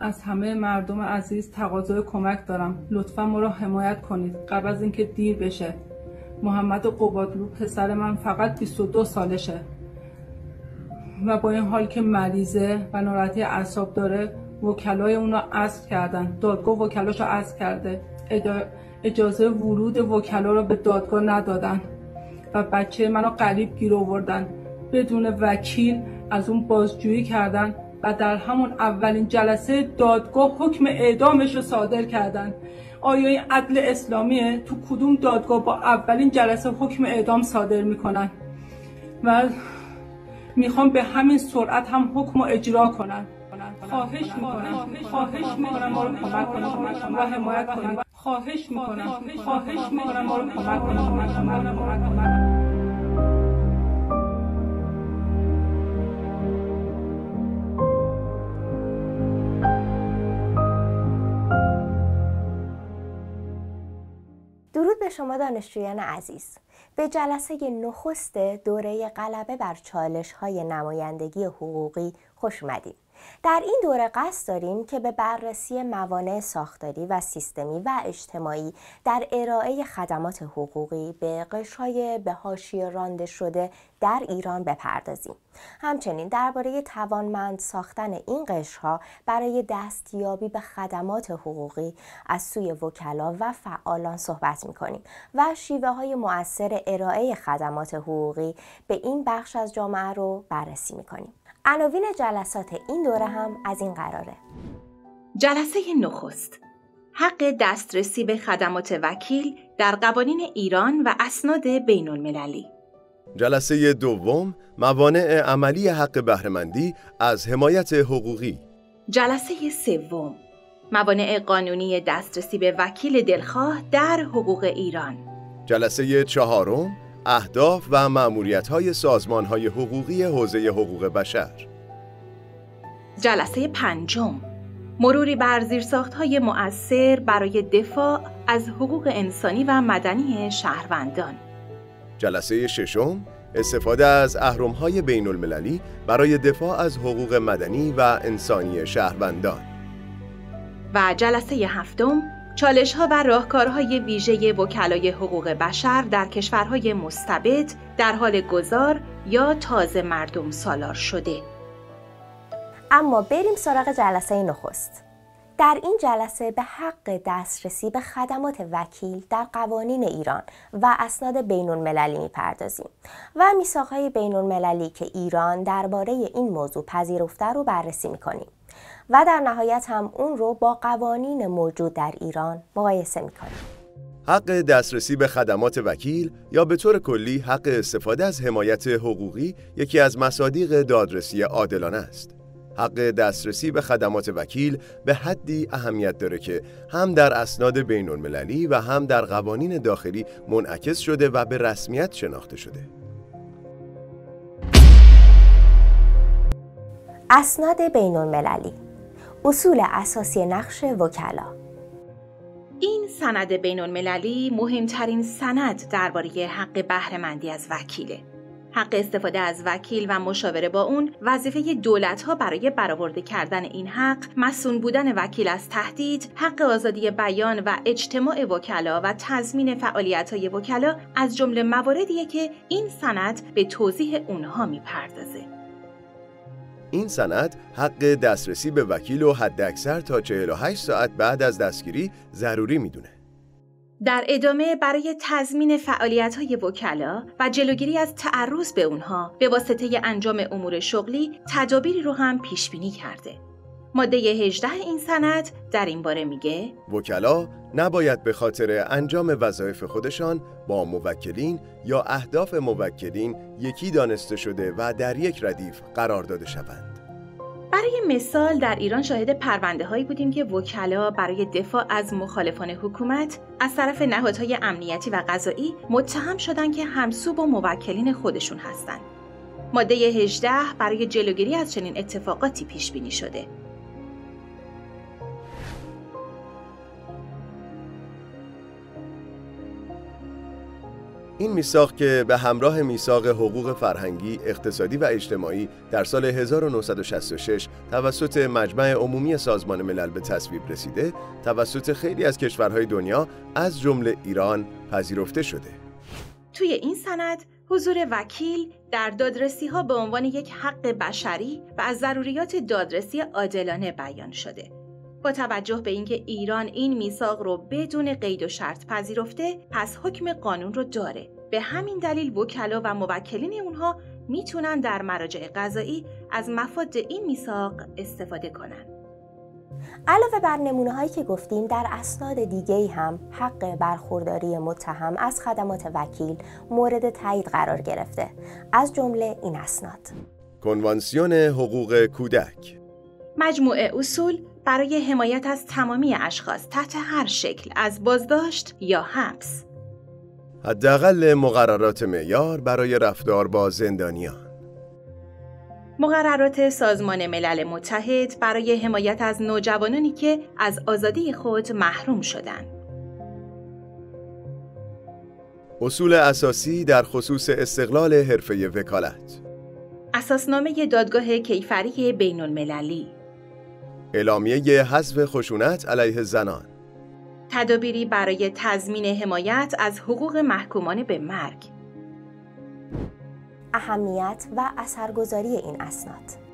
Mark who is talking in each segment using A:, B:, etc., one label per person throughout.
A: از همه مردم عزیز تقاضای کمک دارم. لطفا ما را حمایت کنید. قبل از اینکه دیر بشه. محمد قبادلو پسر من فقط 22 سالشه. و با این حال که مریضه و ناراحتی اعصاب داره وکلای اون رو عزل کردن. دادگاه وکلاش رو عزل کرده اجازه ورود وکلا رو به دادگاه ندادن. و بچه منو قریب گیر آوردن. بدون وکیل از اون بازجویی کردن. و در همون اولین جلسه دادگاه حکم اعدامش رو صادر کردن. آیا این عدل اسلامیه تو کدوم دادگاه با اولین جلسه حکم اعدام صادر می‌کنن؟ و می‌خوام به همین سرعت هم حکم رو اجرا کنن. خواهش می‌کنم. خواهش می‌کنم. ما رو کمک کنم و حمایت کنم خواهش می‌کنم. خواهش می‌کنم. ما رو کمک کنم
B: شما دانشجویان عزیز به جلسه نخست دوره غلبه بر چالش های نمایندگی حقوقی خوش اومدید در این دوره قصد داریم که به بررسی موانع ساختاری و سیستمی و اجتماعی در ارائه خدمات حقوقی به قشرهای به حاشیه رانده شده در ایران بپردازیم. همچنین درباره توانمند ساختن این قشرها برای دستیابی به خدمات حقوقی از سوی وکلا و فعالان صحبت می‌کنیم و شیوه های مؤثر ارائه خدمات حقوقی به این بخش از جامعه رو بررسی می‌کنیم. عناوین جلسات این دوره هم از این قراره.
C: جلسه نخست. حق دسترسی به خدمات وکیل در قوانین ایران و اسناد بین المللی
D: جلسه دوم موانع عملی حق بهرهمندی از حمایت حقوقی.
C: جلسه سوم موانع قانونی دسترسی به وکیل دلخواه در حقوق ایران.
D: جلسه چهارم اهداف و های سازمان های حقوقی حوزه حقوق بشر.
C: جلسه پنجم. مروری بر زیرساخت های مؤثر برای دفاع از حقوق انسانی و مدنی شهروندان.
D: جلسه ششم استفاده از اهرم های بین المللی برای دفاع از حقوق مدنی و انسانی شهروندان.
C: و جلسه هفتم چالش ها و راهکارهای ویژه وکلای حقوق بشر در کشورهای مستبد در حال گذار یا تازه مردم سالار شده.
B: اما بریم سراغ جلسه نخست. در این جلسه به حق دسترسی به خدمات وکیل در قوانین ایران و اسناد بین المللی می‌پردازیم و میثاقهای بین المللی که ایران درباره این موضوع پذیرفته رو بررسی می‌کنیم. و در نهایت هم اون رو با قوانین موجود در ایران مقایسه می‌کنیم
D: حق دسترسی به خدمات وکیل یا به طور کلی حق استفاده از حمایت حقوقی یکی از مصادیق دادرسی عادلانه است. حق دسترسی به خدمات وکیل به حدی اهمیت داره که هم در اسناد بین المللی و هم در قوانین داخلی منعکس شده و به رسمیت شناخته شده.
B: اسناد بین المللی اصول اساسی نقش وکلا
C: این سند بین المللی مهمترین سند درباره حق بهرهمندی از وکیله. حق استفاده از وکیل و مشاوره با اون وظیفه دولت ها برای برآورده کردن این حق مسئول بودن وکیل از تهدید حق آزادی بیان و اجتماع وکلا و تضمین فعالیت های وکلا از جمله مواردیه که این سند به توضیح اونها می‌پردازه
D: این سند حق دسترسی به وکیل و حداکثر تا 48 ساعت بعد از دستگیری ضروری می‌دونه.
C: در ادامه برای تضمین فعالیت های وکلا و جلوگیری از تعرض به اونها به واسطه انجام امور شغلی تدابیری رو هم پیش بینی کرده. ماده 18 این سند در این باره میگه
D: وکلا نباید به خاطر انجام وظایف خودشان با موکلین یا اهداف موکلین یکی دانسته شده و در یک ردیف قرار داده شوند.
C: برای مثال در ایران شاهد پرونده هایی بودیم که وکلا برای دفاع از مخالفان حکومت از طرف نهادهای امنیتی و قضایی متهم شدند که همسو با موکلین خودشون هستند. ماده 18 برای جلوگیری از چنین اتفاقاتی پیش بینی شده.
D: این میثاق که به همراه میثاق حقوق فرهنگی، اقتصادی و اجتماعی در سال 1966 توسط مجمع عمومی سازمان ملل به تصویب رسیده، توسط خیلی از کشورهای دنیا از جمله ایران پذیرفته شده.
C: توی این سند حضور وکیل در دادرسی ها به عنوان یک حق بشری و از ضروریات دادرسی عادلانه بیان شده. با توجه به اینکه ایران این میثاق رو بدون قید و شرط پذیرفته پس حکم قانون رو داره. به همین دلیل وکلا و موکلین اونها می‌تونن در مراجع قضایی از مفاد این میثاق استفاده کنن.
B: علاوه بر نمونه هایی که گفتیم در اسناد دیگه هم حق برخورداری متهم از خدمات وکیل مورد تایید قرار گرفته. از جمله این اسناد.
D: کنوانسیون حقوق کودک.
C: مجموعه اصول برای حمایت از تمامی اشخاص تحت هر شکل از بازداشت یا حبس.
D: حداقل مقررات معیار برای رفتار با زندانیان.
C: مقررات سازمان ملل متحد برای حمایت از نوجوانانی که از آزادی خود محروم شدند.
D: اصول اساسی در خصوص استقلال حرفه وکالت.
C: اساسنامه دادگاه کیفری بین المللی
D: اعلامیه حذف خشونت علیه زنان.
C: تدابیری برای تضمین حمایت از حقوق محکومان به مرگ.
B: اهمیت و اثرگذاری این اسناد.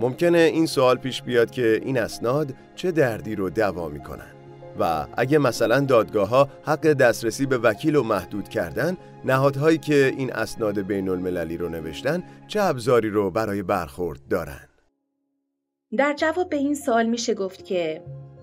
D: ممکنه این سوال پیش بیاد که این اسناد چه دردی رو دوا می‌کنن و اگه مثلا دادگاه ها حق دسترسی به وکیل رو محدود کردن نهادهایی که این اسناد بین المللی رو نوشتن چه ابزاری رو برای برخورد دارن؟
C: در جواب به این سوال میشه گفت که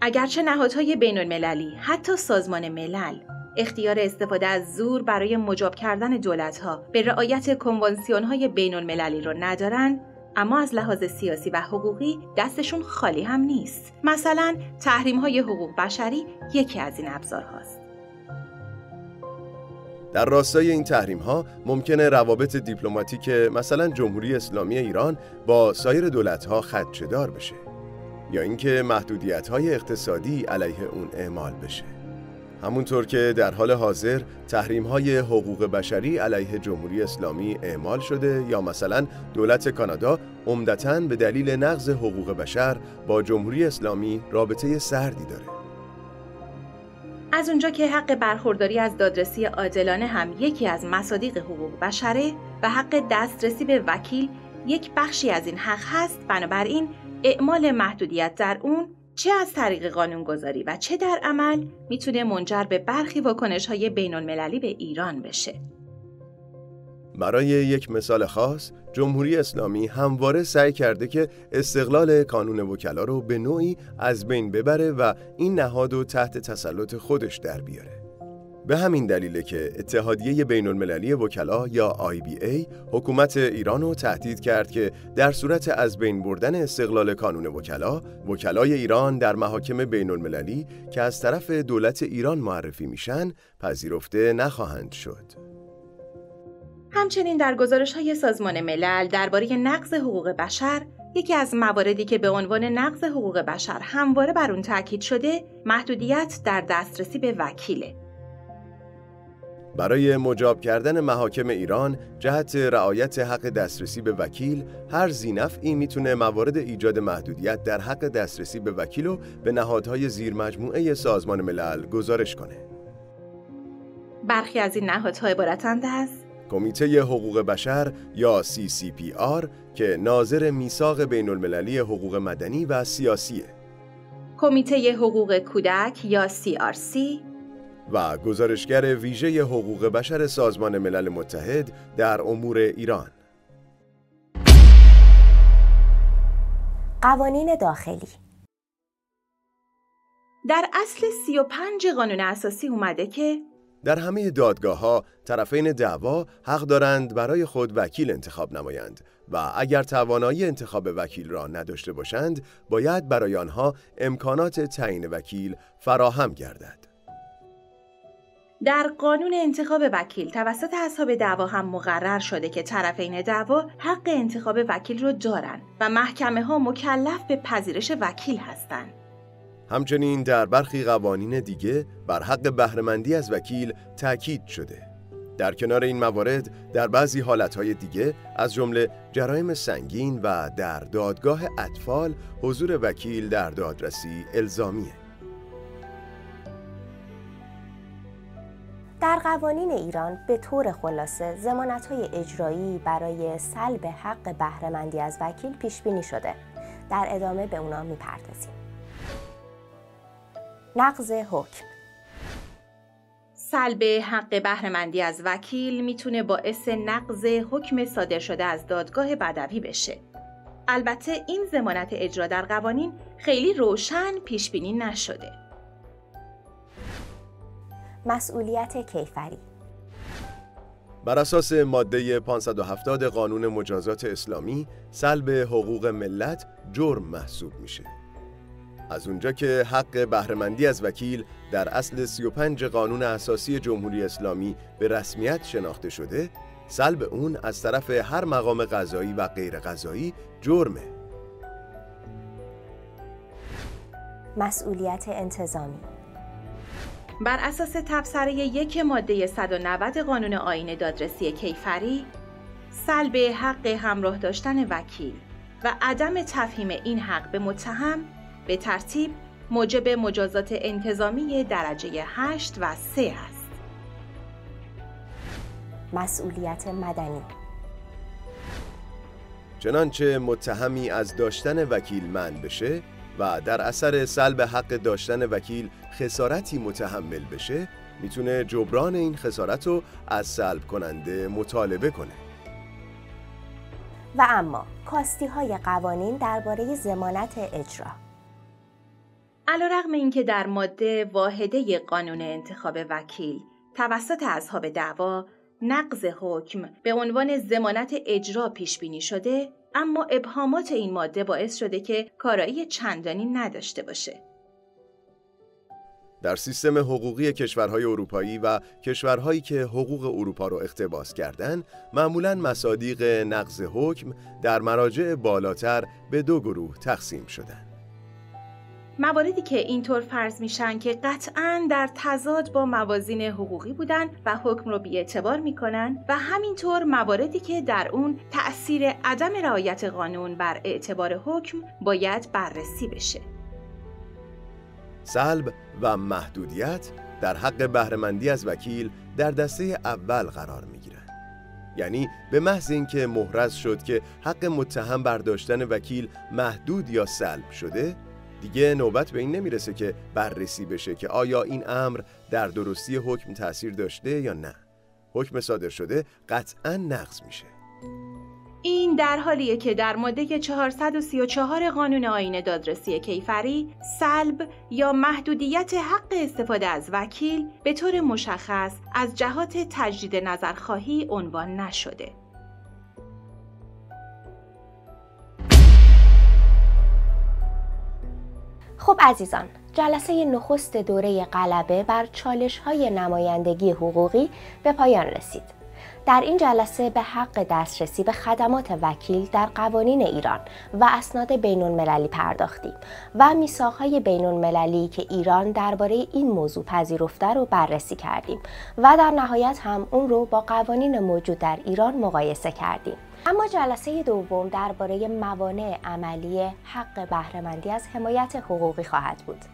C: اگرچه نهادهای بین المللی حتی سازمان ملل اختیار استفاده از زور برای مجاب کردن دولتها به رعایت کنوانسیون های بین المللی رو ندارن اما از لحاظ سیاسی و حقوقی دستشون خالی هم نیست. مثلا تحریم های حقوق بشری یکی از این ابزارهاست.
D: در راستای این تحریم ها ممکنه روابط دیپلماتیک مثلا جمهوری اسلامی ایران با سایر دولت ها خدشدار بشه یا اینکه محدودیت های اقتصادی علیه اون اعمال بشه. همونطور که در حال حاضر تحریم های حقوق بشری علیه جمهوری اسلامی اعمال شده یا مثلا دولت کانادا عمدتا به دلیل نقض حقوق بشر با جمهوری اسلامی رابطه سردی داره.
C: از اونجا که حق برخورداری از دادرسی عادلانه هم یکی از مصادیق حقوق بشره و حق دسترسی به وکیل یک بخشی از این حق هست بنابراین اعمال محدودیت در اون چه از طریق قانونگذاری و چه در عمل می‌تونه منجر به برخی واکنش های بین المللی به ایران بشه.
D: برای یک مثال خاص، جمهوری اسلامی همواره سعی کرده که استقلال کانون وکلا رو به نوعی از بین ببره و این نهاد رو تحت تسلط خودش در بیاره. به همین دلیله که اتحادیه بین المللی وکلا یا IBA حکومت ایران رو تهدید کرد که در صورت از بین بردن استقلال کانون وکلا وکلای ایران در محاکم بین المللی که از طرف دولت ایران معرفی میشن پذیرفته نخواهند شد.
C: همچنین در گزارش های سازمان ملل درباره نقض حقوق بشر یکی از مواردی که به عنوان نقض حقوق بشر همواره بر اون تاکید شده محدودیت در دسترسی به وکیله
D: برای مجاب کردن محاکم ایران جهت رعایت حق دسترسی به وکیل هر زینفعی می‌تونه موارد ایجاد محدودیت در حق دسترسی به وکیل و به نهادهای زیر مجموعه سازمان ملل گزارش کنه.
C: برخی از این نهادها عبارتند از
D: کمیته حقوق بشر یا CCPR که ناظر میثاق بین المللی حقوق مدنی و سیاسیه.
C: کمیته حقوق کودک یا CRC
D: و گزارشگر ویژه حقوق بشر سازمان ملل متحد در امور ایران
B: قوانین داخلی
C: در اصل 35 قانون اساسی اومده که
D: در همه دادگاه ها طرفین دعوا حق دارند برای خود وکیل انتخاب نمایند و اگر توانایی انتخاب وکیل را نداشته باشند باید برای آنها امکانات تعیین وکیل فراهم گردد.
C: در قانون انتخاب وکیل توسط اصحاب دعوا هم مقرر شده که طرفین دعوا حق انتخاب وکیل رو دارن و محکمه ها مکلف به پذیرش وکیل هستند.
D: همچنین در برخی قوانین دیگه بر حق بهرهمندی از وکیل تاکید شده. در کنار این موارد در بعضی حالتهای دیگه از جمله جرایم سنگین و در دادگاه اطفال حضور وکیل در دادرسی الزامیه.
B: در قوانین ایران به طور خلاصه زمانت های اجرایی برای سلب حق بهرهمندی از وکیل پیش بینی شده. در ادامه به اونا می‌پردازیم. نقض حکم
C: سلب حق بهرهمندی از وکیل می‌تونه باعث نقض حکم صادر شده از دادگاه بدوی بشه. البته این زمانت اجرا در قوانین خیلی روشن پیش بینی نشده.
B: مسئولیت کیفری
D: بر اساس ماده 570 قانون مجازات اسلامی سلب حقوق ملت جرم محسوب میشه. از اونجا که حق بهرهمندی از وکیل در اصل 35 قانون اساسی جمهوری اسلامی به رسمیت شناخته شده سلب اون از طرف هر مقام قضایی و غیر قضایی جرمه.
B: مسئولیت انتظامی.
C: بر اساس تبصره یک ماده 190 قانون آین دادرسی کیفری سلب حق همراه داشتن وکیل و عدم تفهیم این حق به متهم به ترتیب موجب مجازات انتظامی درجه 8 و 3 است.
B: مسئولیت مدنی.
D: چنانچه متهمی از داشتن وکیل من بشه و در اثر سلب حق داشتن وکیل خسارتی متحمل بشه می‌تونه جبران این خسارت رو از سلب کننده مطالبه کنه.
B: و اما کاستی های قوانین درباره زمانت اجرا.
C: علیرغم اینکه در ماده واحده قانون انتخاب وکیل توسط اصحاب دعوا نقض حکم به عنوان زمانت اجرا پیش بینی شده اما ابهامات این ماده باعث شده که کارایی چندانی نداشته باشه.
D: در سیستم حقوقی کشورهای اروپایی و کشورهایی که حقوق اروپا را اقتباس کردند معمولا مصادیق نقض حکم در مراجع بالاتر به دو گروه تقسیم شدند
C: مواردی که اینطور فرض میشن که قطعا در تضاد با موازین حقوقی بودن و حکم رو بیاعتبار می‌کنن و همینطور مواردی که در اون تأثیر عدم رعایت قانون بر اعتبار حکم باید بررسی بشه.
D: سلب و محدودیت در حق بهرهمندی از وکیل در دسته اول قرار می گیرن. یعنی به محض اینکه محرز شد که حق متهم برداشتن وکیل محدود یا سلب شده دیگه نوبت به این نمی‌رسه که بررسی بشه که آیا این امر در درستی حکم تاثیر داشته یا نه حکم صادر شده قطعا نقض میشه
C: این در حالیه که در ماده 434 قانون آین دادرسی کیفری سلب یا محدودیت حق استفاده از وکیل به طور مشخص از جهات تجدید نظرخواهی عنوان نشده.
B: خب عزیزان جلسه نخست دوره غلبه بر چالش های نمایندگی حقوقی به پایان رسید. در این جلسه به حق دسترسی به خدمات وکیل در قوانین ایران و اسناد بین المللی پرداختیم و میثاقهای بین المللی که ایران درباره این موضوع پذیرفته رو بررسی کردیم و در نهایت هم اون رو با قوانین موجود در ایران مقایسه کردیم. اما جلسه دوم درباره موانع عملی حق بهرهمندی از حمایت حقوقی خواهد بود.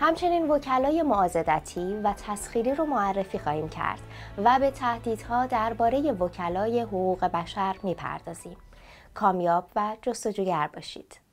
B: همچنین وکلای معازدتی و تسخیری رو معرفی خواهیم کرد و به تهدیدها درباره وکلای حقوق بشر می‌پردازیم. کامیاب و جستجوگر باشید.